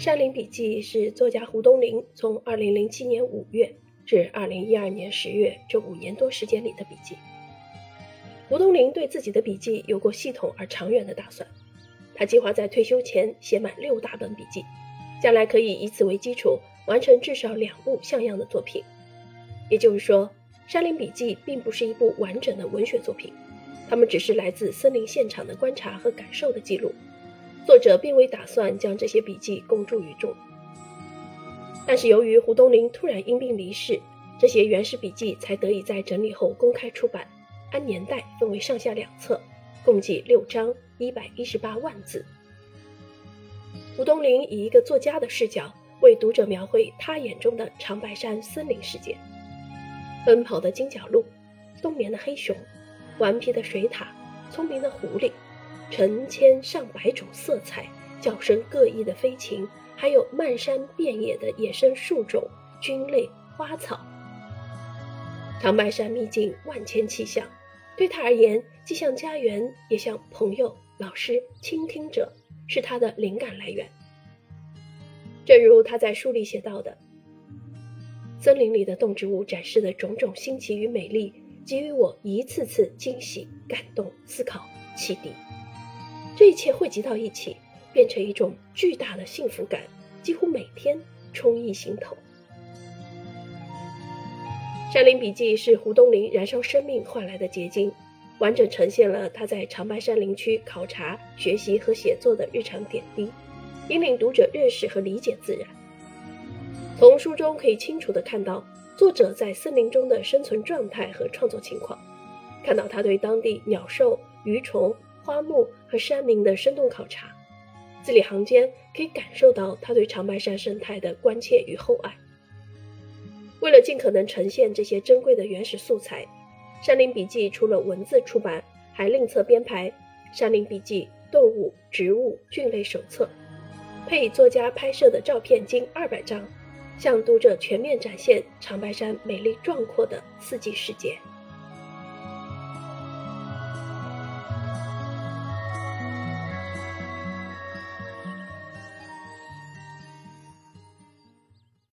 《山林笔记》是作家胡东林从2007年5月至2012年10月这五年多时间里的笔记。胡东林对自己的笔记有过系统而长远的打算，他计划在退休前写满六大本笔记，将来可以以此为基础完成至少两部像样的作品。也就是说，《山林笔记》并不是一部完整的文学作品，它们只是来自森林现场的观察和感受的记录。作者并未打算将这些笔记公诸于众，但是由于胡东林突然因病离世，这些原始笔记才得以在整理后公开出版，按年代分为上下两册，共计六章，一百一十八万字。胡东林以一个作家的视角为读者描绘他眼中的长白山森林世界：奔跑的金角鹿，冬眠的黑熊，顽皮的水獭，聪明的狐狸。成千上百种色彩、叫声各异的飞禽，还有漫山遍野的野生树种、菌类、花草。长白山秘境万千气象，对他而言，既像家园，也像朋友、老师、倾听者，是他的灵感来源。正如他在书里写到的：“森林里的动植物展示的种种新奇与美丽，给予我一次次惊喜、感动、思考、启迪。”这一切汇集到一起，变成一种巨大的幸福感，几乎每天充溢心头。《山林笔记》是胡东林燃烧生命换来的结晶，完整呈现了他在长白山林区考察、学习和写作的日常点滴，引领读者认识和理解自然。从书中可以清楚地看到作者在森林中的生存状态和创作情况，看到他对当地鸟兽、鱼虫。花木和山林的生动考察，字里行间可以感受到他对长白山生态的关切与厚爱。为了尽可能呈现这些珍贵的原始素材，《山林笔记》除了文字出版，还另册编排《山林笔记动物、植物、菌类手册》，配以作家拍摄的照片近二百张，向读者全面展现长白山美丽壮阔的四季世界。